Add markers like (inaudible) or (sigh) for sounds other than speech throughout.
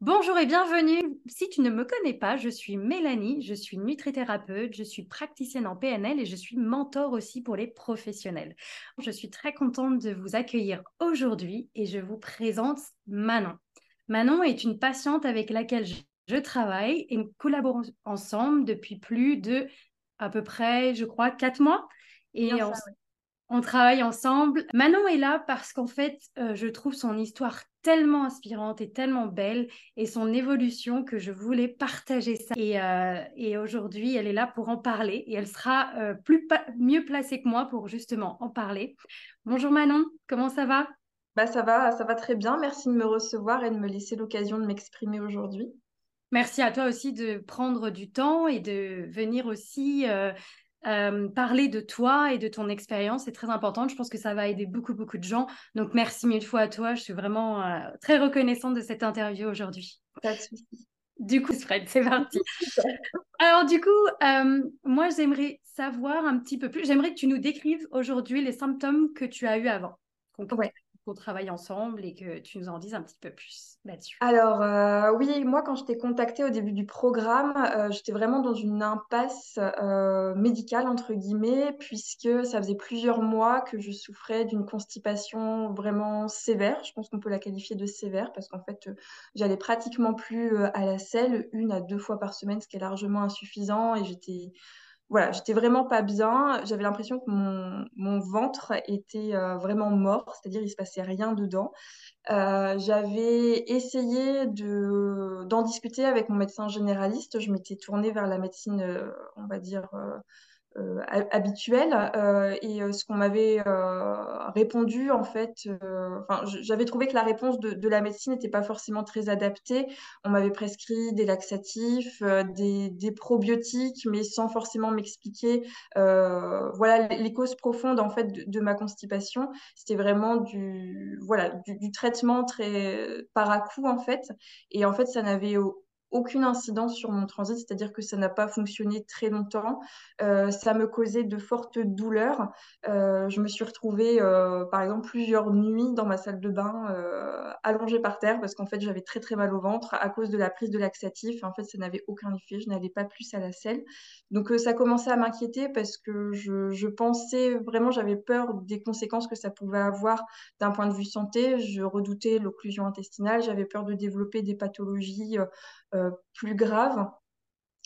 Bonjour et bienvenue. Si tu ne me connais pas, je suis Mélanie, je suis nutrithérapeute, je suis praticienne en PNL et je suis mentor aussi pour les professionnels. Je suis très contente de vous accueillir aujourd'hui et je vous présente Manon. Manon est une patiente avec laquelle je, travaille et nous collaborons ensemble depuis plus de à peu près, je crois, quatre mois. Et on travaille ensemble. Manon est là parce qu'en fait, euh, je trouve son histoire tellement inspirante et tellement belle et son évolution que je voulais partager ça. Et, euh, aujourd'hui, elle est là pour en parler et elle sera euh, plus mieux placée que moi pour justement en parler. Bonjour Manon, comment ça va? Bah, ça va, ça va très bien. Merci de me recevoir et de me laisser l'occasion de m'exprimer aujourd'hui. Merci à toi aussi de prendre du temps et de venir aussi euh, parler de toi et de ton expérience est très importante. Je pense que ça va aider beaucoup, beaucoup de gens. Donc, merci mille fois à toi. Je suis vraiment euh, très reconnaissante de cette interview aujourd'hui. Pas de souci. Du coup, Fred, c'est parti. (laughs) Alors, du coup, euh, moi, j'aimerais savoir un petit peu plus. J'aimerais que tu nous décrives aujourd'hui les symptômes que tu as eu avant. Ouais qu'on travaille ensemble et que tu nous en dises un petit peu plus là-dessus. Alors euh, oui, moi quand je t'ai contactée au début du programme, euh, j'étais vraiment dans une impasse euh, médicale entre guillemets, puisque ça faisait plusieurs mois que je souffrais d'une constipation vraiment sévère. Je pense qu'on peut la qualifier de sévère parce qu'en fait j'allais pratiquement plus à la selle, une à deux fois par semaine, ce qui est largement insuffisant, et j'étais voilà, j'étais vraiment pas bien. J'avais l'impression que mon, mon ventre était euh, vraiment mort, c'est-à-dire il se passait rien dedans. Euh, j'avais essayé de, d'en discuter avec mon médecin généraliste. Je m'étais tournée vers la médecine, euh, on va dire, euh, habituel euh, et euh, ce qu'on m'avait répondu en fait j'avais trouvé que la réponse de, la médecine n'était pas forcément très adaptée. On m'avait prescrit des laxatifs des, probiotiques mais sans forcément m'expliquer voilà les, causes profondes en fait de, de ma constipation. C'était vraiment du voilà du, du, traitement très par à coup en fait. Et en fait ça n'avait aucune incidence sur mon transit, c'est-à-dire que ça n'a pas fonctionné très longtemps. Euh, ça me causait de fortes douleurs. Euh, je me suis retrouvée, euh, par exemple, plusieurs nuits dans ma salle de bain, allongée par terre, parce qu'en fait, j'avais très très mal au ventre à cause de la prise de laxatif. En fait, ça n'avait aucun effet. Je n'allais pas plus à la selle. Donc, ça commençait à m'inquiéter parce que je, je pensais vraiment, j'avais peur des conséquences que ça pouvait avoir d'un point de vue santé. Je redoutais l'occlusion intestinale. J'avais peur de développer des pathologies plus grave.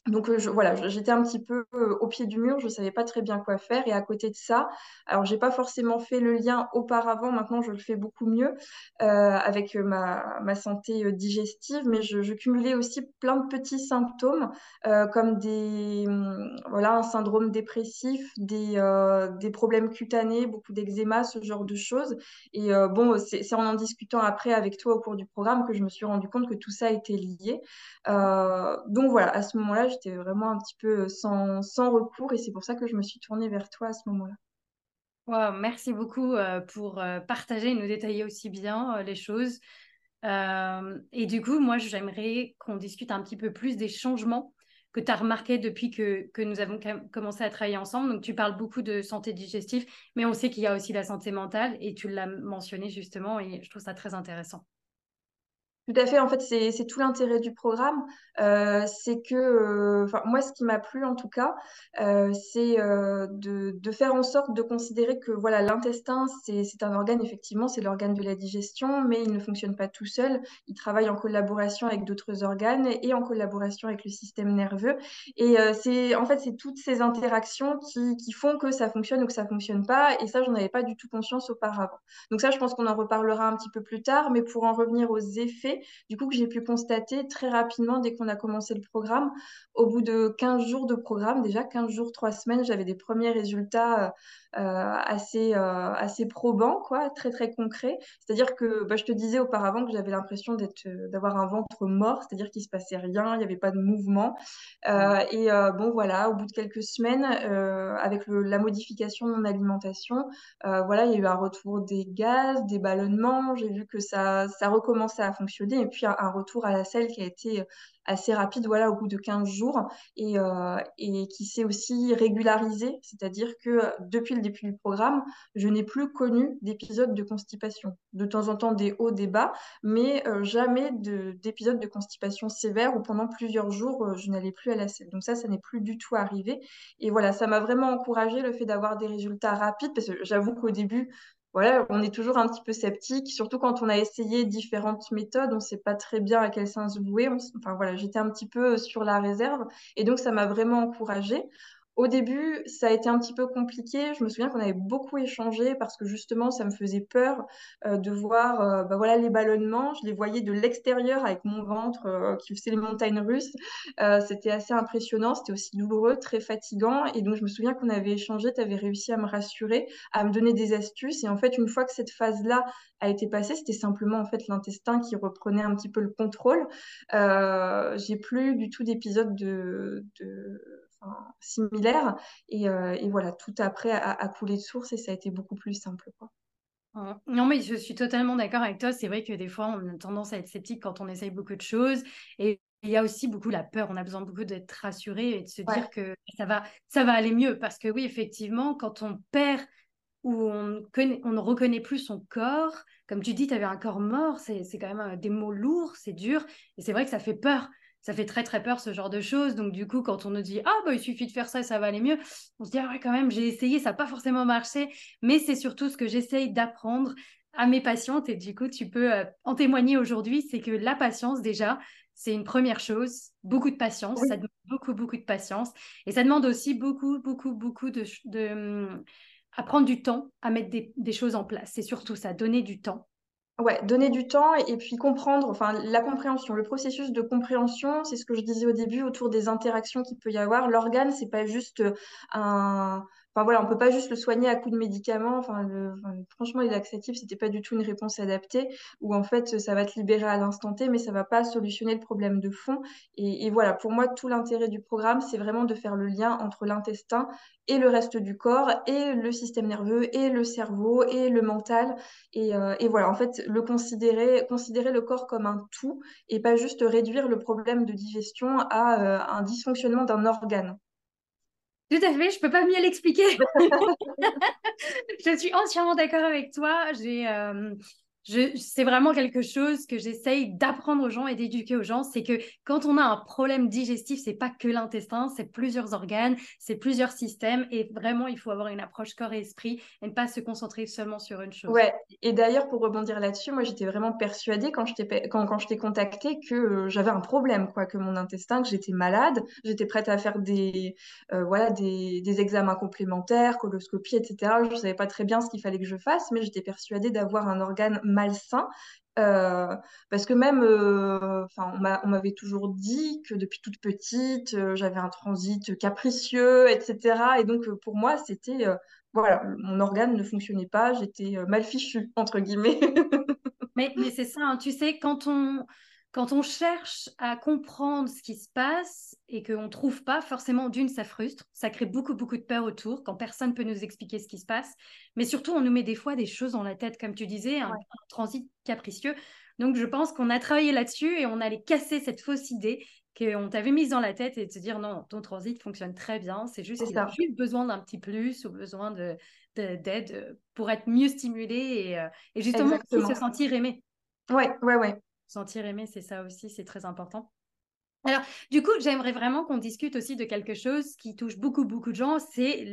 Donc euh, voilà, j'étais un petit peu euh, au pied du mur, je ne savais pas très bien quoi faire. Et à côté de ça, alors j'ai pas forcément fait le lien auparavant, maintenant je le fais beaucoup mieux avec ma, ma, santé digestive, mais je, cumulais aussi plein de petits symptômes comme des, hum, voilà, un syndrome dépressif, des, des problèmes cutanés, beaucoup d'eczéma, ce genre de choses. Et bon, c'est en en discutant après avec toi au cours du programme que je me suis rendu compte que tout ça était lié. donc voilà, à ce moment-là, j'étais vraiment un petit peu euh, sans, sans recours et c'est pour ça que je me suis tournée vers toi à ce moment-là. merci beaucoup euh, pour euh, partager et nous détailler aussi bien les choses. et du coup, moi, j'aimerais qu'on discute un petit peu plus des changements que tu as remarqués depuis que, que, nous avons commencé à travailler ensemble. Donc, tu parles beaucoup de santé digestive, mais on sait qu'il y a aussi la santé mentale et tu l'as mentionné justement et je trouve ça très intéressant. Tout à fait, en fait, c'est tout l'intérêt du programme. Euh, c'est que, euh, moi, ce qui m'a plu en tout cas, euh, c'est de, faire en sorte de considérer que voilà, l'intestin, c'est un organe, effectivement, c'est l'organe de la digestion, mais il ne fonctionne pas tout seul. Il travaille en collaboration avec d'autres organes et en collaboration avec le système nerveux. Et c'est en fait, c'est toutes ces interactions qui, qui font que ça fonctionne ou que ça fonctionne pas. Et ça, j'en avais pas du tout conscience auparavant. Donc ça, je pense qu'on en reparlera un petit peu plus tard, mais pour en revenir aux effets, du coup que j'ai pu constater très rapidement dès qu'on a commencé le programme. Au bout de 15 jours de programme, déjà 15 jours, 3 semaines, j'avais des premiers résultats euh, assez, euh, assez probants, quoi, très très concrets. C'est-à-dire que bah, je te disais auparavant que j'avais l'impression euh, d'avoir un ventre mort, c'est-à-dire qu'il se passait rien, il n'y avait pas de mouvement. et bon voilà, au bout de quelques semaines, avec la modification de mon alimentation, voilà, il y a eu un retour des gaz, des ballonnements. J'ai vu que ça, ça recommençait à fonctionner et puis un, retour à la selle qui a été assez rapide, voilà, au bout de 15 jours, et, euh, et qui s'est aussi régularisé, c'est-à-dire que euh, depuis le début du programme, je n'ai plus connu d'épisodes de constipation. De temps en temps des hauts, des bas, mais euh, jamais d'épisodes de, constipation sévère où pendant plusieurs jours, euh, je n'allais plus à la selle. Donc ça, ça n'est plus du tout arrivé. Et voilà, ça m'a vraiment encouragé le fait d'avoir des résultats rapides, parce que j'avoue qu'au début, voilà, on est toujours un petit peu sceptique, surtout quand on a essayé différentes méthodes, on ne sait pas très bien à quel sens vouer. enfin voilà, j'étais un petit peu sur la réserve et donc ça m'a vraiment encouragée. Au début, ça a été un petit peu compliqué. Je me souviens qu'on avait beaucoup échangé parce que justement, ça me faisait peur euh, de voir euh, bah voilà, les ballonnements. Je les voyais de l'extérieur avec mon ventre euh, qui faisait les montagnes russes. c'était assez impressionnant. C'était aussi douloureux, très fatigant. Et donc, je me souviens qu'on avait échangé. Tu avais réussi à me rassurer, à me donner des astuces. Et en fait, une fois que cette phase-là a été passée, c'était simplement en fait l'intestin qui reprenait un petit peu le contrôle. J'ai plus du tout d'épisode de, de similaire. Et, euh, et, voilà, tout après a, a, coulé de source et ça a été beaucoup plus simple. Quoi. Non, mais je suis totalement d'accord avec toi. C'est vrai que des fois, on a tendance à être sceptique quand on essaye beaucoup de choses. Et il y a aussi beaucoup la peur. On a besoin beaucoup d'être rassuré et de se dire que ça va, ça va aller mieux. Parce que oui, effectivement, quand on perd ou on, on ne reconnaît plus son corps, comme tu dis, tu avais un corps mort, c'est quand même euh, des mots lourds, c'est dur. Et c'est vrai que ça fait peur ça fait très très peur ce genre de choses. Donc du coup, quand on nous dit ah bah il suffit de faire ça, ça va aller mieux, on se dit ah ouais quand même j'ai essayé, ça n'a pas forcément marché. Mais c'est surtout ce que j'essaye d'apprendre à mes patientes et du coup tu peux euh, en témoigner aujourd'hui, c'est que la patience déjà c'est une première chose, beaucoup de patience, ça demande beaucoup beaucoup de patience et ça demande aussi beaucoup beaucoup beaucoup de, de hum, à prendre du temps à mettre des, des choses en place. C'est surtout ça, donner du temps Ouais, donner du temps et puis comprendre, enfin la compréhension, le processus de compréhension, c'est ce que je disais au début autour des interactions qu'il peut y avoir. L'organe, c'est pas juste un, Enfin voilà, on peut pas juste le soigner à coup de médicaments. Enfin, franchement, les laxatifs, c'était pas du tout une réponse adaptée. Où en fait, ça va te libérer à l'instant T, mais ça va pas solutionner le problème de fond. Et, voilà, pour moi, tout l'intérêt du programme, c'est vraiment de faire le lien entre l'intestin et le reste du corps, et le système nerveux, et le cerveau, et le mental. Et, euh, voilà, en fait, le considérer, considérer le corps comme un tout, et pas juste réduire le problème de digestion à euh, un dysfonctionnement d'un organe. Tout à fait, je peux pas mieux l'expliquer. (laughs) (laughs) je suis entièrement d'accord avec toi. J'ai, euh, c'est vraiment quelque chose que j'essaye d'apprendre aux gens et d'éduquer aux gens. C'est que quand on a un problème digestif, c'est pas que l'intestin, c'est plusieurs organes, c'est plusieurs systèmes. Et vraiment, il faut avoir une approche corps et esprit et ne pas se concentrer seulement sur une chose. Ouais. Et d'ailleurs, pour rebondir là-dessus, moi, j'étais vraiment persuadée quand je t'ai quand, quand je t'ai contacté que euh, j'avais un problème, quoi, que mon intestin, que j'étais malade. J'étais prête à faire des, euh, voilà, des, des, examens complémentaires, coloscopie, etc. Je savais pas très bien ce qu'il fallait que je fasse, mais j'étais persuadée d'avoir un organe malsain. Euh, parce que même, euh, on m'avait toujours dit que depuis toute petite, euh, j'avais un transit capricieux, etc. Et donc, pour moi, c'était, voilà, mon organe ne fonctionnait pas, j'étais mal fichue, entre guillemets. (laughs) mais, mais c'est ça, hein, tu sais, quand on, quand on cherche à comprendre ce qui se passe et qu'on ne trouve pas, forcément, d'une, ça frustre, ça crée beaucoup, beaucoup de peur autour quand personne ne peut nous expliquer ce qui se passe. Mais surtout, on nous met des fois des choses dans la tête, comme tu disais, un, transit capricieux. Donc, je pense qu'on a travaillé là-dessus et on allait casser cette fausse idée qu'on t'avait mise dans la tête et de se dire non, ton transit fonctionne très bien, c'est juste qu'il a juste besoin d'un petit plus ou besoin d'aide de, d'aide pour être mieux stimulé et, euh, et justement se sentir aimé. Ouais, ouais, ouais sentir aimé, c'est ça aussi, c'est très important. Alors, du coup, j'aimerais vraiment qu'on discute aussi de quelque chose qui touche beaucoup, beaucoup de gens. C'est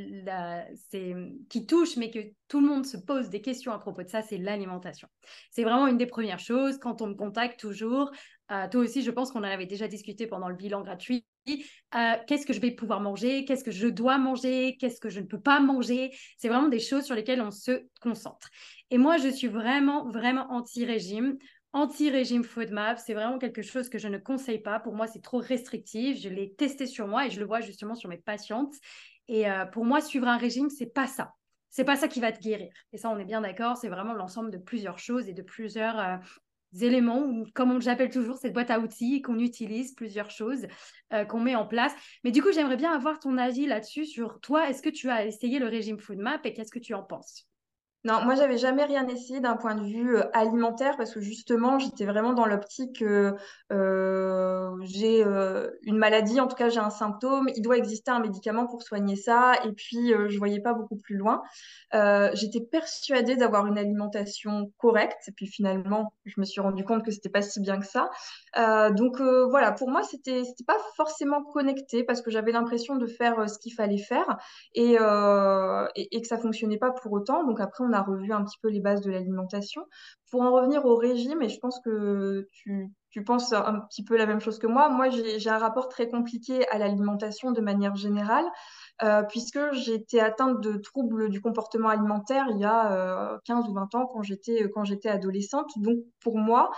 qui touche, mais que tout le monde se pose des questions à propos de ça, c'est l'alimentation. C'est vraiment une des premières choses. Quand on me contacte toujours, euh, toi aussi, je pense qu'on en avait déjà discuté pendant le bilan gratuit. Euh, qu'est-ce que je vais pouvoir manger Qu'est-ce que je dois manger Qu'est-ce que je ne peux pas manger C'est vraiment des choses sur lesquelles on se concentre. Et moi, je suis vraiment, vraiment anti-régime anti-régime FODMAP, c'est vraiment quelque chose que je ne conseille pas. Pour moi, c'est trop restrictif. Je l'ai testé sur moi et je le vois justement sur mes patientes. Et euh, pour moi, suivre un régime, c'est pas ça. C'est pas ça qui va te guérir. Et ça, on est bien d'accord. C'est vraiment l'ensemble de plusieurs choses et de plusieurs euh, éléments, comme on l'appelle toujours, cette boîte à outils qu'on utilise, plusieurs choses euh, qu'on met en place. Mais du coup, j'aimerais bien avoir ton avis là-dessus sur toi. Est-ce que tu as essayé le régime FODMAP et qu'est-ce que tu en penses? Non, moi, j'avais jamais rien essayé d'un point de vue euh, alimentaire parce que justement, j'étais vraiment dans l'optique euh, euh, j'ai une maladie, en tout cas, j'ai un symptôme, il doit exister un médicament pour soigner ça, et puis euh, je voyais pas beaucoup plus loin. J'étais persuadée d'avoir une alimentation correcte, et puis finalement, je me suis rendu compte que c'était pas si bien que ça. Donc voilà, pour moi, c'était pas forcément connecté parce que j'avais l'impression de faire ce qu'il fallait faire et, et, et que ça fonctionnait pas pour autant. Donc après, on a revu un petit peu les bases de l'alimentation. Pour en revenir au régime, et je pense que tu, penses un petit peu la même chose que moi, moi j'ai un rapport très compliqué à l'alimentation de manière générale, euh, puisque été atteinte de troubles du comportement alimentaire il y a euh, 15 ou 20 ans quand j'étais quand j'étais adolescente. Donc pour moi,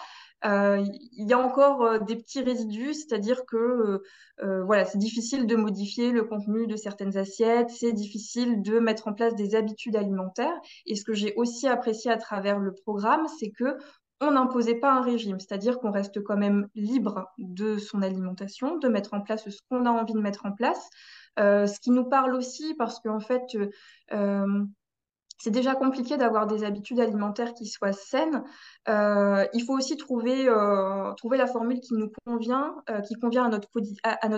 euh, il y a encore euh, des petits résidus, c'est-à-dire que euh, euh, voilà, c'est difficile de modifier le contenu de certaines assiettes, c'est difficile de mettre en place des habitudes alimentaires. Et ce que j'ai aussi apprécié à travers le programme, c'est que on n'imposait pas un régime, c'est-à-dire qu'on reste quand même libre de son alimentation, de mettre en place ce qu'on a envie de mettre en place. Euh, ce qui nous parle aussi, parce qu'en fait, euh, c'est déjà compliqué d'avoir des habitudes alimentaires qui soient saines. Euh, il faut aussi trouver, euh, trouver la formule qui nous convient, euh, qui convient à notre,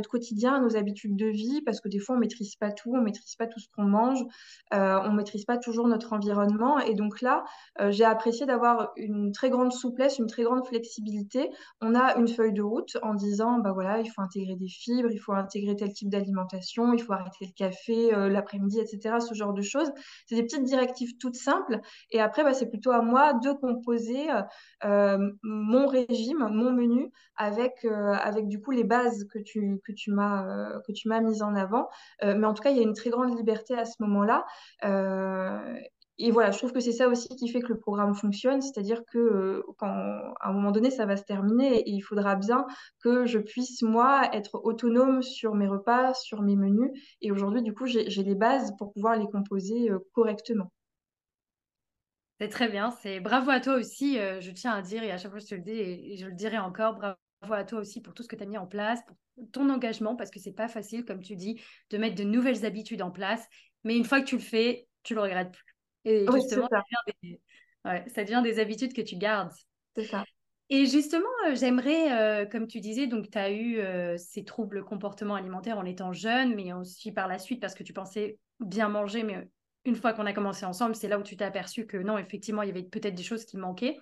quotidien, à nos habitudes de vie, parce que des fois, on ne maîtrise pas tout, on ne maîtrise pas tout ce qu'on mange, on ne maîtrise pas toujours notre environnement. Et donc là, j'ai apprécié d'avoir une très grande souplesse, une très grande flexibilité. On a une feuille de route en disant, bah voilà, il faut intégrer des fibres, il faut intégrer tel type d'alimentation, il faut arrêter le café l'après-midi, etc., ce genre de choses. C'est des petites directives toutes simples. Et après, bah, c'est plutôt à moi de composer mon régime, mon menu avec, euh, avec du coup les bases que tu, que tu m'as euh, que tu m'as mises en avant. Euh, mais en tout cas, il y a une très grande liberté à ce moment-là. Euh, et voilà, je trouve que c'est ça aussi qui fait que le programme fonctionne, c'est-à-dire que euh, quand, à un moment donné, ça va se terminer et il faudra bien que je puisse, moi, être autonome sur mes repas, sur mes menus. Et aujourd'hui, du coup, j'ai les bases pour pouvoir les composer euh, correctement. C'est très bien, c'est bravo à toi aussi, euh, je tiens à dire, et à chaque fois je te le dis, et, et je le dirai encore, bravo à toi aussi pour tout ce que tu as mis en place, pour ton engagement, parce que c'est pas facile, comme tu dis, de mettre de nouvelles habitudes en place, mais une fois que tu le fais, tu le regrettes plus. Et Oui, justement, ça ça. devient des, ouais, ça devient des habitudes que tu gardes. C'est ça. Et justement, euh, j'aimerais, euh, comme tu disais, donc tu as eu euh, ces troubles comportement alimentaires en étant jeune, mais aussi par la suite parce que tu pensais bien manger, mais une fois qu'on a commencé ensemble, c'est là où tu t'es aperçu que non, effectivement, il y avait peut-être des choses qui manquaient.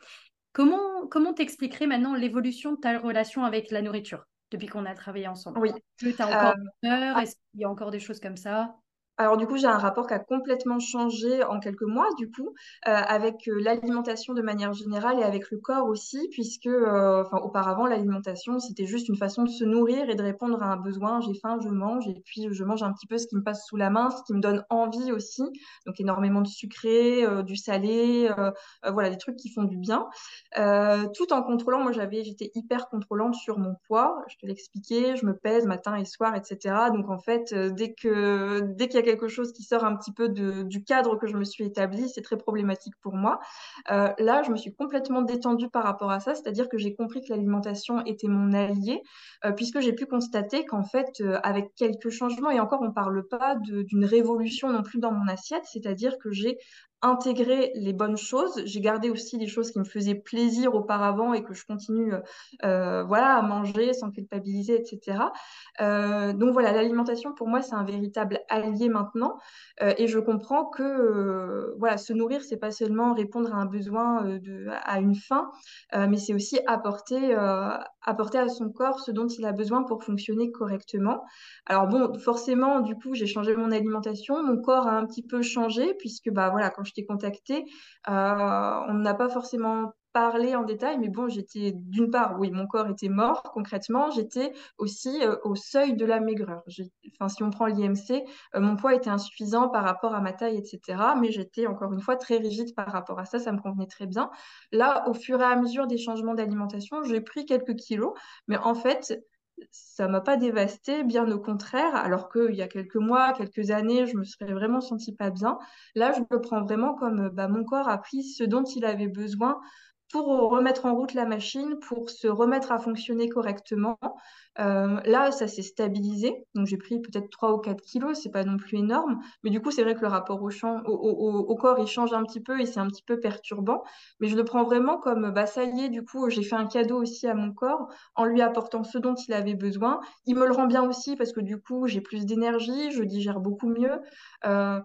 Comment comment t'expliquerais maintenant l'évolution de ta relation avec la nourriture depuis qu'on a travaillé ensemble? Oui. Est-ce que tu as Euh, encore peur? Est-ce qu'il y a encore des choses comme ça? Alors du coup, j'ai un rapport qui a complètement changé en quelques mois, du coup, euh, avec euh, l'alimentation de manière générale et avec le corps aussi, puisque, euh, auparavant, l'alimentation, c'était juste une façon de se nourrir et de répondre à un besoin. J'ai faim, je mange, et puis je mange un petit peu ce qui me passe sous la main, ce qui me donne envie aussi. Donc énormément de sucré, euh, du salé, voilà, des trucs qui font du bien. Tout en contrôlant, moi j'avais, j'étais hyper contrôlante sur mon poids. Je te l'expliquais, je me pèse matin et soir, etc. Donc en fait, dès que dès qu'il y a quelque chose qui sort un petit peu du cadre que je me suis établi, c'est très problématique pour moi. Euh, là, je me suis complètement détendue par rapport à ça, c'est-à-dire que j'ai compris que l'alimentation était mon allié, euh, puisque j'ai pu constater qu'en fait, euh, avec quelques changements, et encore on parle pas d'une révolution non plus dans mon assiette, c'est-à-dire que j'ai intégré les bonnes choses, j'ai gardé aussi les choses qui me faisaient plaisir auparavant et que je continue euh, voilà, à manger sans culpabiliser, etc. Euh, donc voilà, l'alimentation pour moi c'est un véritable allié maintenant Euh, et je comprends que voilà, se nourrir c'est pas seulement répondre à un besoin, de, à une faim, mais c'est aussi apporter, apporter à son corps ce dont il a besoin pour fonctionner correctement. Alors bon, forcément, du coup, j'ai changé mon alimentation, mon corps a un petit peu changé puisque bah voilà, quand je t'ai contacté, euh, on n'a pas forcément parlé en détail, mais bon, j'étais d'une part, oui, mon corps était mort concrètement, j'étais aussi euh, au seuil de la maigreur. Enfin, si on prend l'IMC, euh, mon poids était insuffisant par rapport à ma taille, etc. Mais j'étais encore une fois très rigide par rapport à ça, ça me convenait très bien. Là, au fur et à mesure des changements d'alimentation, j'ai pris quelques kilos, mais en fait, ça m'a pas dévastée, bien au contraire, alors qu'il y a quelques mois, quelques années, je me serais vraiment sentie pas bien. Là, je le prends vraiment comme bah, mon corps a pris ce dont il avait besoin pour remettre en route la machine, pour se remettre à fonctionner correctement. Euh, là, ça s'est stabilisé. Donc, j'ai pris peut-être 3 ou 4 kilos. C'est pas non plus énorme. Mais du coup, c'est vrai que le rapport au, corps, il change un petit peu et c'est un petit peu perturbant. Mais je le prends vraiment comme, bah, ça y est, du coup, j'ai fait un cadeau aussi à mon corps en lui apportant ce dont il avait besoin. Il me le rend bien aussi parce que du coup, j'ai plus d'énergie, je digère beaucoup mieux. Euh,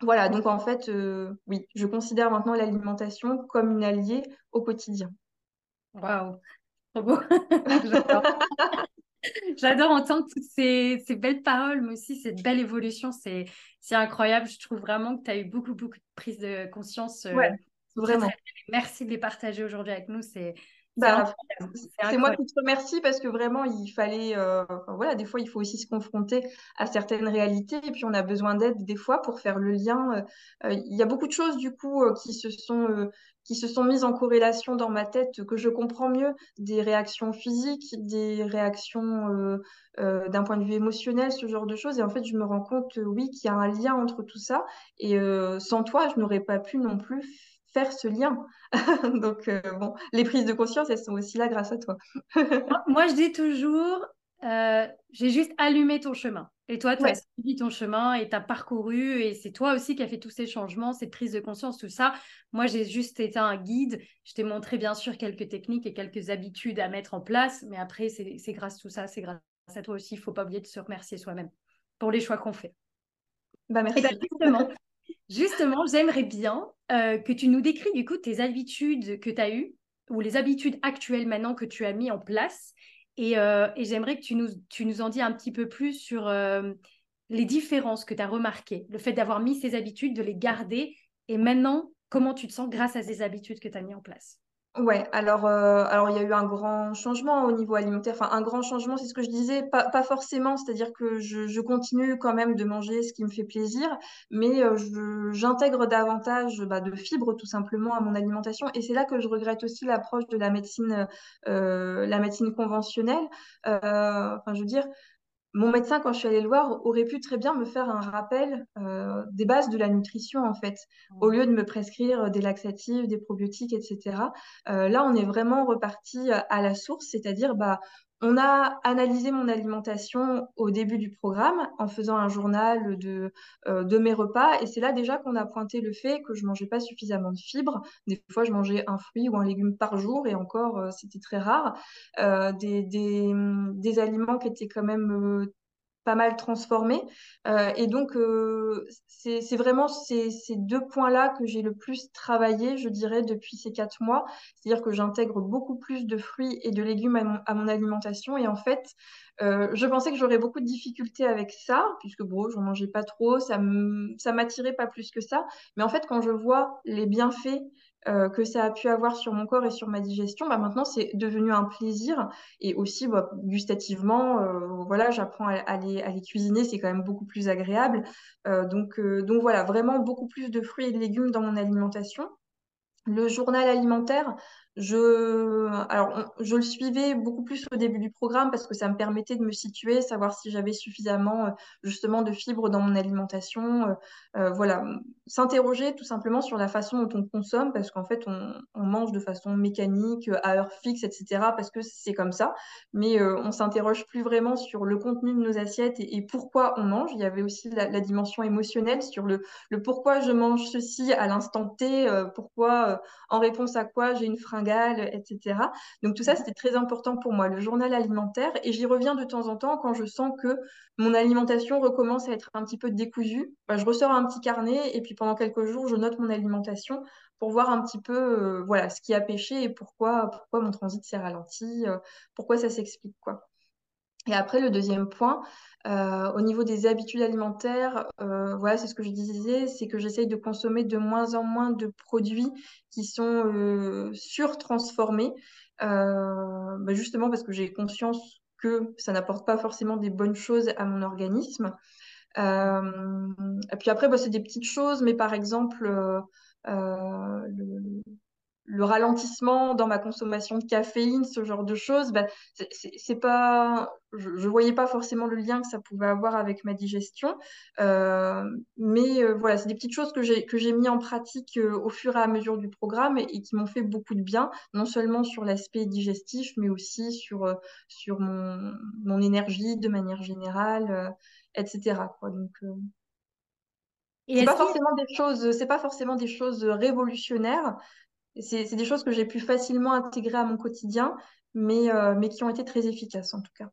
voilà, donc en fait, euh, oui, je considère maintenant l'alimentation comme une alliée au quotidien. Waouh, trop beau. (laughs) (laughs) J'adore entendre toutes ces, belles paroles, mais aussi cette belle évolution. C'est incroyable. Je trouve vraiment que tu as eu beaucoup, beaucoup de prise de conscience. Euh, vraiment. Merci de les partager aujourd'hui avec nous. C'est c'est moi qui te remercie parce que vraiment, il fallait. Euh, voilà, des fois, il faut aussi se confronter à certaines réalités et puis on a besoin d'aide des fois pour faire le lien. Euh, euh, il y a beaucoup de choses, du coup, qui, se sont, qui se sont mises en corrélation dans ma tête que je comprends mieux. Des réactions physiques, des réactions d'un point de vue émotionnel, ce genre de choses. Et en fait, je me rends compte, oui, qu'il y a un lien entre tout ça. Et sans toi, je n'aurais pas pu non plus faire ce lien. (laughs) Donc, euh, bon, les prises de conscience, elles sont aussi là grâce à toi. moi, (laughs) je dis toujours, euh, j'ai juste allumé ton chemin. Et toi, tu as suivi ton chemin et tu as parcouru. Et c'est toi aussi qui as fait tous ces changements, cette prise de conscience, tout ça. Moi, j'ai juste été un guide. Je t'ai montré, bien sûr, quelques techniques et quelques habitudes à mettre en place. Mais après, c'est grâce à tout ça, c'est grâce à toi aussi. Il ne faut pas oublier de se remercier soi-même pour les choix qu'on fait. Bah, merci. Ben, (laughs) justement, j'aimerais bien euh, que tu nous décris du coup tes habitudes que tu as eues ou les habitudes actuelles maintenant que tu as mis en place. Et, euh, j'aimerais que tu nous, tu nous en dis un petit peu plus sur euh, les différences que tu as remarquées, le fait d'avoir mis ces habitudes, de les garder et maintenant, comment tu te sens grâce à ces habitudes que tu as mis en place. Ouais, alors, euh, alors il y a eu un grand changement au niveau alimentaire. Enfin, un grand changement, c'est ce que je disais, pas, forcément, c'est-à-dire que je, je continue quand même de manger ce qui me fait plaisir, mais euh, j'intègre davantage bah, de fibres tout simplement à mon alimentation. Et c'est là que je regrette aussi l'approche de la médecine, euh, la médecine conventionnelle. Euh, enfin, je veux dire, mon médecin, quand je suis allée le voir, aurait pu très bien me faire un rappel euh, des bases de la nutrition, en fait, au lieu de me prescrire des laxatifs, des probiotiques, etc. Euh, là, on est vraiment reparti à la source, c'est-à-dire, bah, on a analysé mon alimentation au début du programme en faisant un journal de, euh, de mes repas. Et c'est là déjà qu'on a pointé le fait que je mangeais pas suffisamment de fibres. Des fois, je mangeais un fruit ou un légume par jour et encore, euh, c'était très rare. Euh, des, des, des, aliments qui étaient quand même pas mal transformé. Euh, et donc, euh, c'est vraiment ces, ces deux points-là que j'ai le plus travaillé, je dirais, depuis ces quatre mois. C'est-à-dire que j'intègre beaucoup plus de fruits et de légumes à mon, à mon alimentation. Et en fait, euh, je pensais que j'aurais beaucoup de difficultés avec ça, puisque bon, j'en mangeais pas trop, ça m'attirait pas plus que ça. Mais en fait, quand je vois les bienfaits euh, que ça a pu avoir sur mon corps et sur ma digestion, bah maintenant c'est devenu un plaisir et aussi bah, gustativement, euh, voilà, j'apprends à, les, à les cuisiner, c'est quand même beaucoup plus agréable. Euh, donc, donc voilà, vraiment beaucoup plus de fruits et de légumes dans mon alimentation. Le journal alimentaire, je, alors, je le suivais beaucoup plus au début du programme parce que ça me permettait de me situer, savoir si j'avais suffisamment euh, justement de fibres dans mon alimentation. Euh, euh, voilà, s'interroger tout simplement sur la façon dont on consomme parce qu'en fait, on, mange de façon mécanique, à heure fixe, etc. parce que c'est comme ça. Mais on s'interroge plus vraiment sur le contenu de nos assiettes et, pourquoi on mange. Il y avait aussi la, la dimension émotionnelle sur le, le, pourquoi je mange ceci à l'instant T, pourquoi, en réponse à quoi j'ai une fringue etc. Donc tout ça, c'était très important pour moi, le journal alimentaire. Et j'y reviens de temps en temps quand je sens que mon alimentation recommence à être un petit peu décousue. Bah, je ressors un petit carnet et puis pendant quelques jours, je note mon alimentation pour voir un petit peu euh, voilà, ce qui a pêché et pourquoi, pourquoi mon transit s'est ralenti, euh, pourquoi ça s'explique. quoi. Et après, le deuxième point, euh, au niveau des habitudes alimentaires, euh, voilà, c'est ce que je disais, c'est que j'essaye de consommer de moins en moins de produits qui sont euh, surtransformés, euh, bah justement parce que j'ai conscience que ça n'apporte pas forcément des bonnes choses à mon organisme. Euh, et puis après, bah, c'est des petites choses, mais par exemple, le, le ralentissement dans ma consommation de caféine, ce genre de choses, bah, c'est pas, je, ne voyais pas forcément le lien que ça pouvait avoir avec ma digestion, euh, mais euh, voilà, c'est des petites choses que j'ai que j'ai mis en pratique euh, au fur et à mesure du programme et, qui m'ont fait beaucoup de bien, non seulement sur l'aspect digestif, mais aussi sur sur mon mon énergie de manière générale, etc. Quoi. Donc c'est pas forcément des choses, c'est pas forcément des choses révolutionnaires, c'est des choses que j'ai pu facilement intégrer à mon quotidien, mais, euh, mais qui ont été très efficaces en tout cas.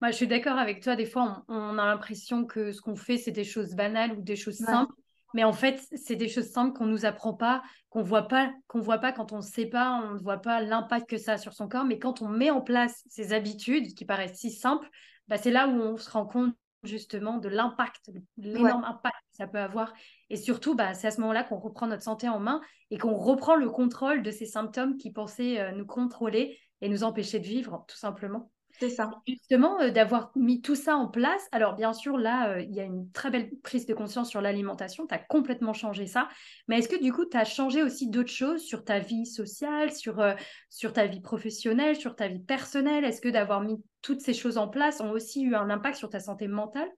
Moi, je suis d'accord avec toi. Des fois, on, a l'impression que ce qu'on fait, c'est des choses banales ou des choses simples. Mais en fait, c'est des choses simples qu'on ne nous apprend pas, qu'on voit pas, qu'on voit pas quand on ne sait pas, on ne voit pas l'impact que ça a sur son corps. Mais quand on met en place ces habitudes qui paraissent si simples, bah, c'est là où on se rend compte justement de l'impact, l'énorme impact que ça peut avoir. Et surtout, bah, c'est à ce moment-là qu'on reprend notre santé en main et qu'on reprend le contrôle de ces symptômes qui pensaient euh, nous contrôler et nous empêcher de vivre, tout simplement. C'est ça. Justement, euh, d'avoir mis tout ça en place. Alors, bien sûr, là, euh, il y a une très belle prise de conscience sur l'alimentation. Tu as complètement changé ça. Mais est-ce que du coup, tu as changé aussi d'autres choses sur ta vie sociale, sur, sur ta vie professionnelle, sur ta vie personnelle? Est-ce que d'avoir mis toutes ces choses en place ont aussi eu un impact sur ta santé mentale?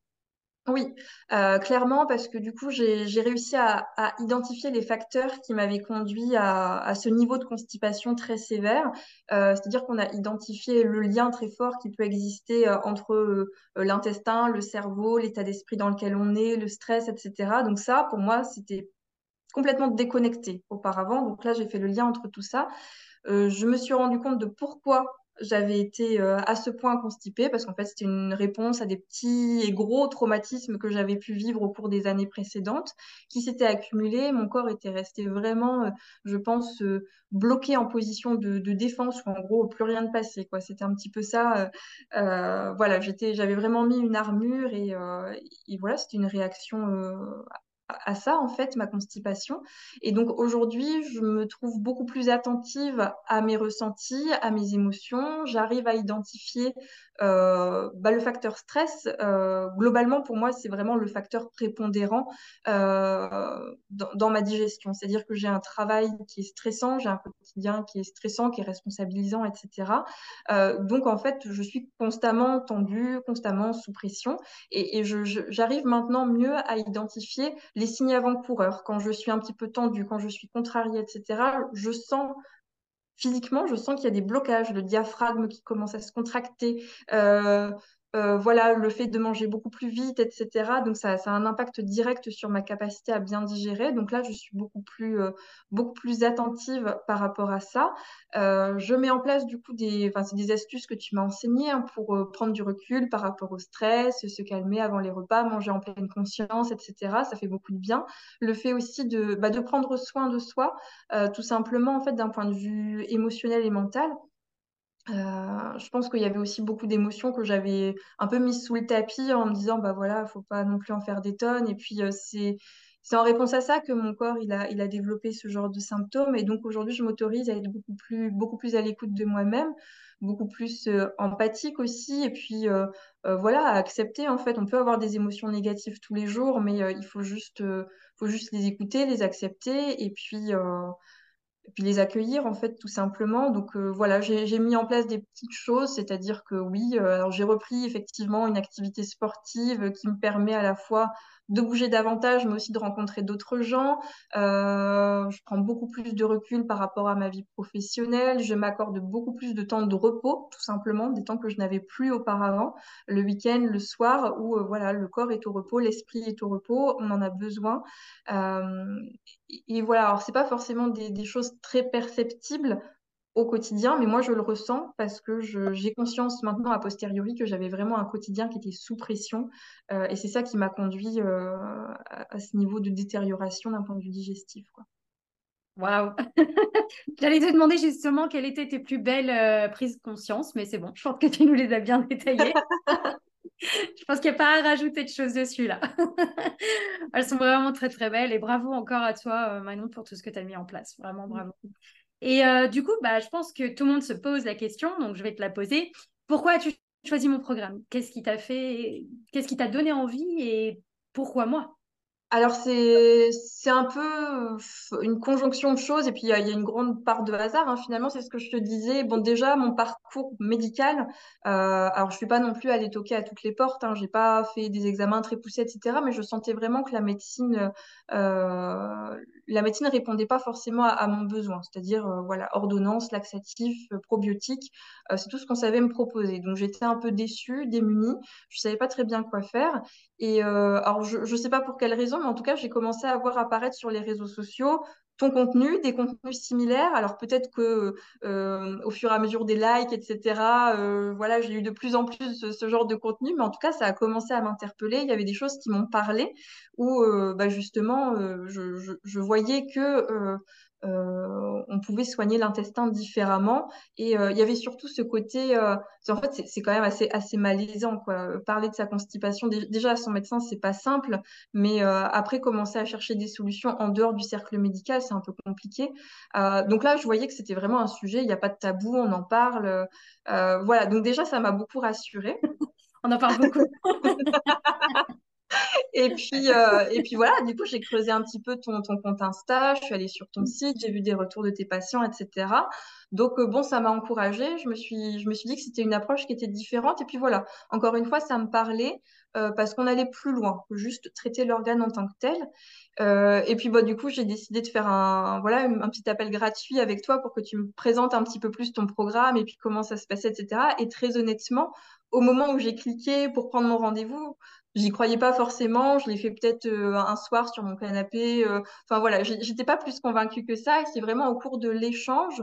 Oui, euh, clairement, parce que du coup, j'ai réussi à, identifier les facteurs qui m'avaient conduit à, ce niveau de constipation très sévère. Euh, c'est-à-dire qu'on a identifié le lien très fort qui peut exister euh, entre l'intestin, le cerveau, l'état d'esprit dans lequel on est, le stress, etc. Donc ça, pour moi, c'était complètement déconnecté auparavant. Donc là, j'ai fait le lien entre tout ça. je me suis rendu compte de pourquoi j'avais été euh, à ce point constipée parce qu'en fait, c'était une réponse à des petits et gros traumatismes que j'avais pu vivre au cours des années précédentes qui s'étaient accumulés. Mon corps était resté vraiment, euh, je pense, euh, bloqué en position de, défense où en gros, plus rien ne passait. Quoi. C'était un petit peu ça. voilà, j'étais, j'avais vraiment mis une armure et, et voilà, c'était une réaction à ça, en fait, ma constipation. Et donc aujourd'hui, je me trouve beaucoup plus attentive à mes ressentis, à mes émotions. J'arrive à identifier euh, bah, le facteur stress, euh, globalement, pour moi, c'est vraiment le facteur prépondérant euh, dans, ma digestion. C'est-à-dire que j'ai un travail qui est stressant, j'ai un quotidien qui est stressant, qui est responsabilisant, etc. donc, en fait, je suis constamment tendue, constamment sous pression. Et, et j'arrive maintenant mieux à identifier les signes avant-coureurs. Quand je suis un petit peu tendue, quand je suis contrariée, etc., je sens physiquement, je sens qu'il y a des blocages, le diaphragme qui commence à se contracter, euh, euh, voilà, le fait de manger beaucoup plus vite, etc. Donc ça, ça, a un impact direct sur ma capacité à bien digérer. Donc là, je suis beaucoup plus, euh, beaucoup plus attentive par rapport à ça. Euh, je mets en place du coup des, c'est des astuces que tu m'as enseignées hein, pour prendre du recul par rapport au stress, se calmer avant les repas, manger en pleine conscience, etc. Ça fait beaucoup de bien. Le fait aussi de, bah, de prendre soin de soi, tout simplement en fait d'un point de vue émotionnel et mental. Euh, je pense qu'il y avait aussi beaucoup d'émotions que j'avais un peu mises sous le tapis en me disant bah voilà, faut pas non plus en faire des tonnes. Et puis euh, c'est c'est en réponse à ça que mon corps il a il a développé ce genre de symptômes. Et donc aujourd'hui, je m'autorise à être beaucoup plus beaucoup plus à l'écoute de moi-même, beaucoup plus euh, empathique aussi. Et puis voilà, à accepter en fait. On peut avoir des émotions négatives tous les jours, mais il faut juste faut juste les écouter, les accepter. Et puis puis les accueillir en fait tout simplement. Donc euh, voilà, j'ai mis en place des petites choses, c'est-à-dire que oui, euh, j'ai repris effectivement une activité sportive qui me permet à la fois de bouger davantage, mais aussi de rencontrer d'autres gens. Euh, je prends beaucoup plus de recul par rapport à ma vie professionnelle. Je m'accorde beaucoup plus de temps de repos, tout simplement, des temps que je n'avais plus auparavant, le week-end, le soir, où voilà, le corps est au repos, l'esprit est au repos, on en a besoin. Et, voilà, alors c'est pas forcément des choses très perceptibles au quotidien, mais moi je le ressens parce que j'ai conscience maintenant a posteriori que j'avais vraiment un quotidien qui était sous pression euh, et c'est ça qui m'a conduit euh, à, ce niveau de détérioration d'un point de vue digestif. Waouh (laughs) J'allais te demander justement quelles étaient tes plus belles euh, prises de conscience, mais c'est bon, je pense que tu nous les as bien détaillées. (laughs) je pense qu'il n'y a pas à rajouter de choses dessus là. (laughs) Elles sont vraiment très très belles et bravo encore à toi Manon pour tout ce que tu as mis en place. Vraiment bravo. Et euh, du coup, bah, je pense que tout le monde se pose la question, donc je vais te la poser. Pourquoi as-tu choisi mon programme? Qu'est-ce qui t'a fait, qu'est-ce qui t'a donné envie et pourquoi moi? Alors c'est c'est un peu une conjonction de choses et puis il y a, une grande part de hasard hein. finalement c'est ce que je te disais bon déjà mon parcours médical euh, alors je suis pas non plus allée toquer à toutes les portes hein. j'ai pas fait des examens très poussés etc mais je sentais vraiment que la médecine euh, la médecine répondait pas forcément à, mon besoin. C'est-à-dire euh, voilà ordonnance laxatif probiotique c'est tout ce qu'on savait me proposer. Donc j'étais un peu déçue démunie. Je savais pas très bien quoi faire. Et alors je je sais pas pour quelle raison en tout cas, j'ai commencé à voir apparaître sur les réseaux sociaux ton contenu, des contenus similaires. Alors peut-être que euh, au fur et à mesure des likes, etc., euh, voilà, j'ai eu de plus en plus ce, genre de contenu, mais en tout cas, ça a commencé à m'interpeller. Il y avait des choses qui m'ont parlé, où euh, bah, justement, je, voyais que euh, on pouvait soigner l'intestin différemment. Et euh, il y avait surtout ce côté, euh, en fait, c'est quand même assez, assez malaisant, quoi. Parler de sa constipation, déjà à son médecin, c'est pas simple, mais après, commencer à chercher des solutions en dehors du cercle médical, c'est un peu compliqué. donc là, je voyais que c'était vraiment un sujet, il n'y a pas de tabou, on en parle. voilà, donc déjà, ça m'a beaucoup rassurée. (laughs) on en parle beaucoup. (laughs) (laughs) et puis, euh, et puis voilà, du coup, j'ai creusé un petit peu ton, ton compte Insta, je suis allée sur ton site, j'ai vu des retours de tes patients, etc. Donc, euh, bon, ça m'a encouragée. Je me suis, je me suis dit que c'était une approche qui était différente. Et puis voilà, encore une fois, ça me parlait euh, parce qu'on allait plus loin juste traiter l'organe en tant que tel. Et puis, bah, du coup, j'ai décidé de faire un, voilà, un, petit appel gratuit avec toi pour que tu me présentes un petit peu plus ton programme et puis comment ça se passait, etc. Et très honnêtement, au moment où j'ai cliqué pour prendre mon rendez-vous, J'y croyais pas forcément. Je l'ai fait peut-être euh, un soir sur mon canapé. Euh. Enfin voilà, j'étais pas plus convaincue que ça. Et c'est vraiment au cours de l'échange,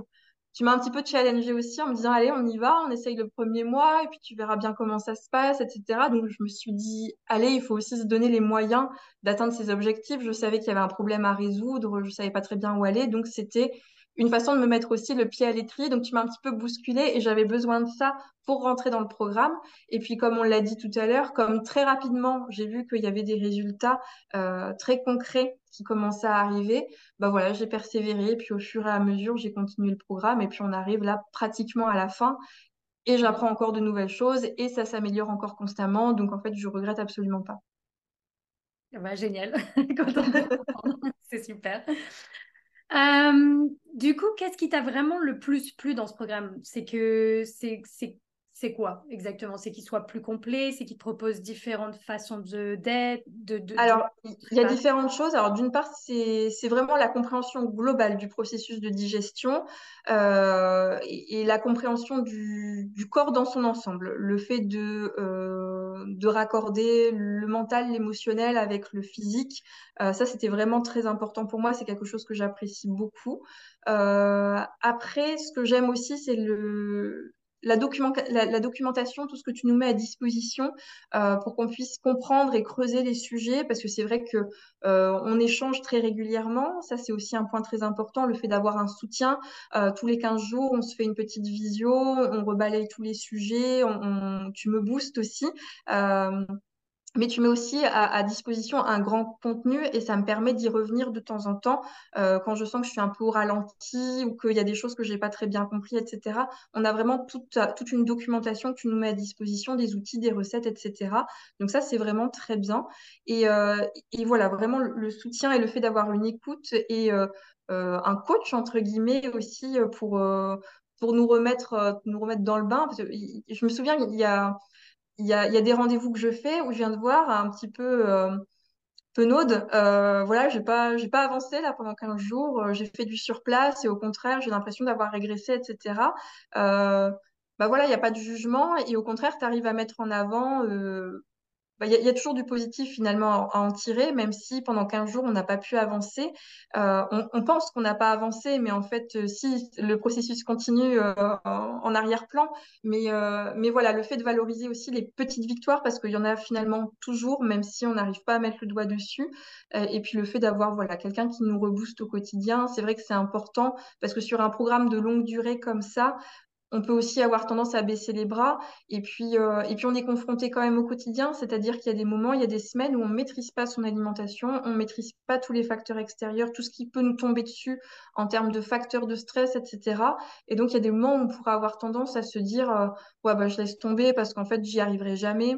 tu m'as un petit peu challengé aussi en me disant allez, on y va, on essaye le premier mois et puis tu verras bien comment ça se passe, etc. Donc je me suis dit allez, il faut aussi se donner les moyens d'atteindre ses objectifs. Je savais qu'il y avait un problème à résoudre, je savais pas très bien où aller, donc c'était une façon de me mettre aussi le pied à l'étrier. Donc, tu m'as un petit peu bousculé et j'avais besoin de ça pour rentrer dans le programme. Et puis, comme on l'a dit tout à l'heure, comme très rapidement, j'ai vu qu'il y avait des résultats euh, très concrets qui commençaient à arriver, bah voilà, j'ai persévéré. Puis, au fur et à mesure, j'ai continué le programme. Et puis, on arrive là pratiquement à la fin. Et j'apprends encore de nouvelles choses et ça s'améliore encore constamment. Donc, en fait, je regrette absolument pas. Bah, génial, (laughs) (laughs) c'est super. Euh, du coup, qu'est-ce qui t'a vraiment le plus plu dans ce programme? C'est que c'est c'est quoi exactement? C'est qu'il soit plus complet, c'est qu'il propose différentes façons d'être de, Alors, il y a différentes choses. Alors, d'une part, c'est vraiment la compréhension globale du processus de digestion euh, et, la compréhension du, du, corps dans son ensemble. Le fait de, euh, de raccorder le mental, l'émotionnel avec le physique, euh, ça, c'était vraiment très important pour moi. C'est quelque chose que j'apprécie beaucoup. après, ce que j'aime aussi, c'est le la, la, documentation, tout ce que tu nous mets à disposition euh, pour qu'on puisse comprendre et creuser les sujets, parce que c'est vrai que euh, on échange très régulièrement. Ça, c'est aussi un point très important, le fait d'avoir un soutien. Euh, tous les 15 jours, on se fait une petite visio, on rebalaye tous les sujets, on, tu me boostes aussi mais tu mets aussi à, disposition un grand contenu et ça me permet d'y revenir de temps en temps euh, quand je sens que je suis un peu ralenti ou qu'il y a des choses que j'ai pas très bien compris, etc. On a vraiment toute, une documentation que tu nous mets à disposition, des outils, des recettes, etc. Donc ça, c'est vraiment très bien. Et, euh, voilà, vraiment le, soutien et le fait d'avoir une écoute et euh, un coach, entre guillemets, aussi pour, pour nous, remettre, nous remettre dans le bain. Je me souviens, il y a il y a, des rendez-vous que je fais où je viens de voir un petit peu euh, penaude. Euh, voilà, j'ai pas, j'ai pas avancé là pendant 15 jours. Euh, j'ai fait du surplace et au contraire, j'ai l'impression d'avoir régressé, etc. Euh, bah voilà, il n'y a pas de jugement et au contraire, tu arrives à mettre en avant bah, il y, a toujours du positif finalement à, en tirer, même si pendant 15 jours, on n'a pas pu avancer. Euh, on, pense qu'on n'a pas avancé, mais en fait, euh, si le processus continue euh, en, arrière-plan. Mais, mais voilà, le fait de valoriser aussi les petites victoires, parce qu'il y en a finalement toujours, même si on n'arrive pas à mettre le doigt dessus. et puis le fait d'avoir voilà, quelqu'un qui nous rebooste au quotidien, c'est vrai que c'est important, parce que sur un programme de longue durée comme ça, on peut aussi avoir tendance à baisser les bras et puis euh, et puis on est confronté quand même au quotidien, c'est-à-dire qu'il y a des moments, il y a des semaines où on maîtrise pas son alimentation, on maîtrise pas tous les facteurs extérieurs, tout ce qui peut nous tomber dessus en termes de facteurs de stress, etc. Et donc il y a des moments où on pourra avoir tendance à se dire euh, ouais bah je laisse tomber parce qu'en fait j'y arriverai jamais.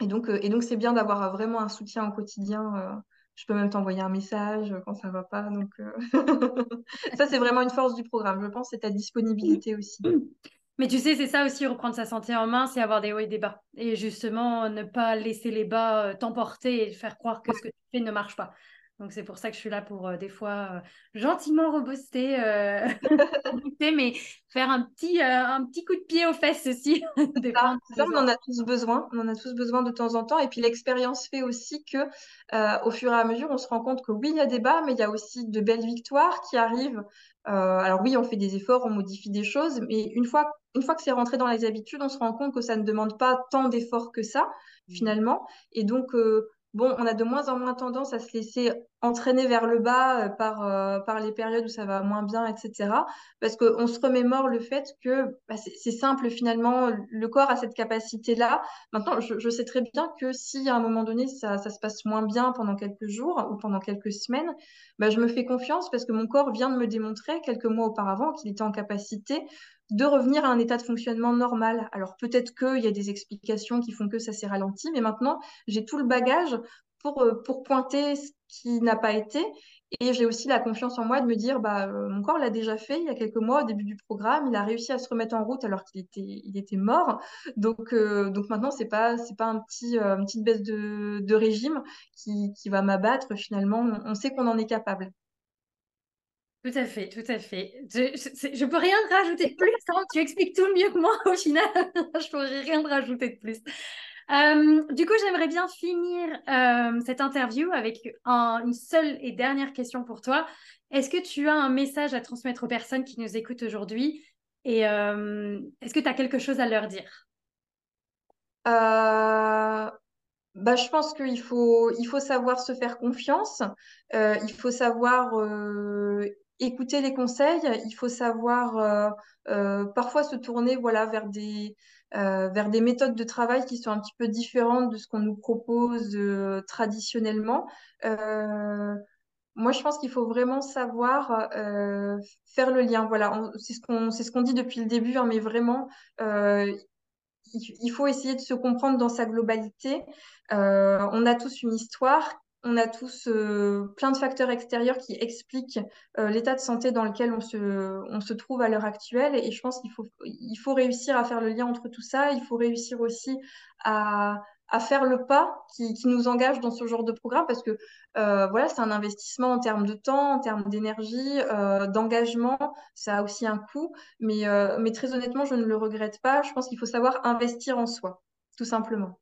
Et donc euh, et donc c'est bien d'avoir vraiment un soutien au quotidien je peux même t'envoyer un message quand ça va pas. Donc, (laughs) ça, c'est vraiment une force du programme. Je pense c'est ta disponibilité aussi. (clears throat) Mais tu sais, c'est ça aussi, reprendre sa santé en main, c'est avoir des hauts et des bas. Et justement, ne pas laisser les bas t'emporter et faire croire que ce que tu fais ne marche pas. Donc c'est pour ça que je suis là pour euh, des fois euh, gentiment reboster, euh, (laughs) (laughs) mais faire un petit, un petit coup de pied aux fesses aussi. (laughs) ça, on en a tous besoin, on en a tous besoin de temps en temps. Et puis l'expérience fait aussi que au fur et à mesure, on se rend compte que oui, il y a des bas, mais il y a aussi de belles victoires qui arrivent. alors oui, on fait des efforts, on modifie des choses, mais une fois, une fois que c'est rentré dans les habitudes, on se rend compte que ça ne demande pas tant d'efforts que ça, mmh. finalement. Et donc, bon, on a de moins en moins tendance à se laisser entraîner vers le bas euh, par, euh, par les périodes où ça va moins bien, etc. Parce qu'on se remémore le fait que bah, c'est simple finalement, le corps a cette capacité-là. Maintenant, je, sais très bien que si à un moment donné ça, se passe moins bien pendant quelques jours ou pendant quelques semaines, bah, je me fais confiance parce que mon corps vient de me démontrer quelques mois auparavant qu'il était en capacité de revenir à un état de fonctionnement normal. Alors peut-être qu'il y a des explications qui font que ça s'est ralenti, mais maintenant j'ai tout le bagage pour, euh, pour pointer ce qui n'a pas été. Et j'ai aussi la confiance en moi de me dire, bah, euh, mon corps l'a déjà fait il y a quelques mois au début du programme, il a réussi à se remettre en route alors qu'il était, il était mort. Donc, euh, donc maintenant, c'est pas, c'est pas un petit, une petite baisse de, de régime qui, qui va m'abattre. Finalement, on sait qu'on en est capable. Tout à fait, tout à fait. Je, ne peux rien rajouter de plus. Hein. Tu expliques tout mieux que moi au final. (laughs) je pourrais rien rajouter de plus. Euh, du coup, j'aimerais bien finir euh, cette interview avec une seule et dernière question pour toi. Est-ce que tu as un message à transmettre aux personnes qui nous écoutent aujourd'hui? Et euh, est-ce que tu as quelque chose à leur dire? Bah, je pense qu'il faut, il faut savoir se faire confiance, il faut savoir écouter les conseils, il faut savoir euh, euh, parfois se tourner voilà, vers, des, euh, vers des méthodes de travail qui sont un petit peu différentes de ce qu'on nous propose traditionnellement. moi, je pense qu'il faut vraiment savoir faire le lien. Voilà, c'est ce qu'on ce qu'on dit depuis le début, hein, mais vraiment, il faut essayer de se comprendre dans sa globalité. on a tous une histoire on a tous euh, plein de facteurs extérieurs qui expliquent euh, l'état de santé dans lequel on se, trouve à l'heure actuelle. Et je pense qu'il faut, réussir à faire le lien entre tout ça. Il faut réussir aussi à, faire le pas qui, nous engage dans ce genre de programme parce que euh, voilà, c'est un investissement en termes de temps, en termes d'énergie, d'engagement. Ça a aussi un coût. Mais très honnêtement, je ne le regrette pas. Je pense qu'il faut savoir investir en soi, tout simplement.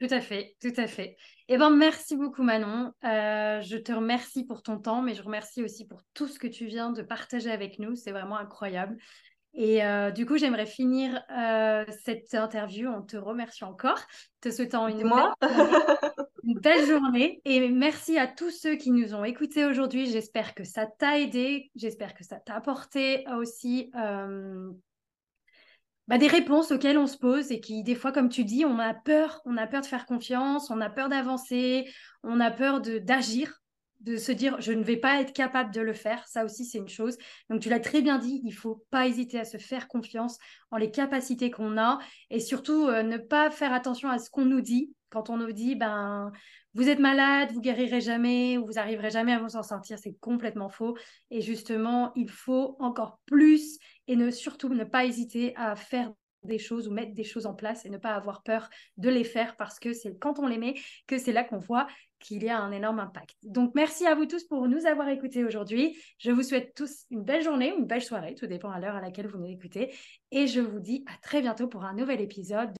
Tout à fait, tout à fait. Eh ben, merci beaucoup Manon. Euh, je te remercie pour ton temps, mais je remercie aussi pour tout ce que tu viens de partager avec nous. C'est vraiment incroyable. Et euh, du coup, j'aimerais finir euh, cette interview en te remerciant encore, te souhaitant une, une belle journée. Et merci à tous ceux qui nous ont écoutés aujourd'hui. J'espère que ça t'a aidé. J'espère que ça t'a apporté aussi bah, des réponses auxquelles on se pose et qui, des fois, comme tu dis, on a peur, on a peur de faire confiance, on a peur d'avancer, on a peur d'agir, de, se dire je ne vais pas être capable de le faire. Ça aussi, c'est une chose. Donc, tu l'as très bien dit, il faut pas hésiter à se faire confiance en les capacités qu'on a et surtout euh, ne pas faire attention à ce qu'on nous dit. Quand on nous dit, ben, vous êtes malade, vous guérirez jamais, ou vous arriverez jamais à vous en sortir, c'est complètement faux. Et justement, il faut encore plus et surtout ne pas hésiter à faire des choses ou mettre des choses en place et ne pas avoir peur de les faire parce que c'est quand on les met que c'est là qu'on voit qu'il y a un énorme impact. Donc merci à vous tous pour nous avoir écoutés aujourd'hui. Je vous souhaite tous une belle journée ou une belle soirée, tout dépend à l'heure à laquelle vous nous écoutez. Et je vous dis à très bientôt pour un nouvel épisode.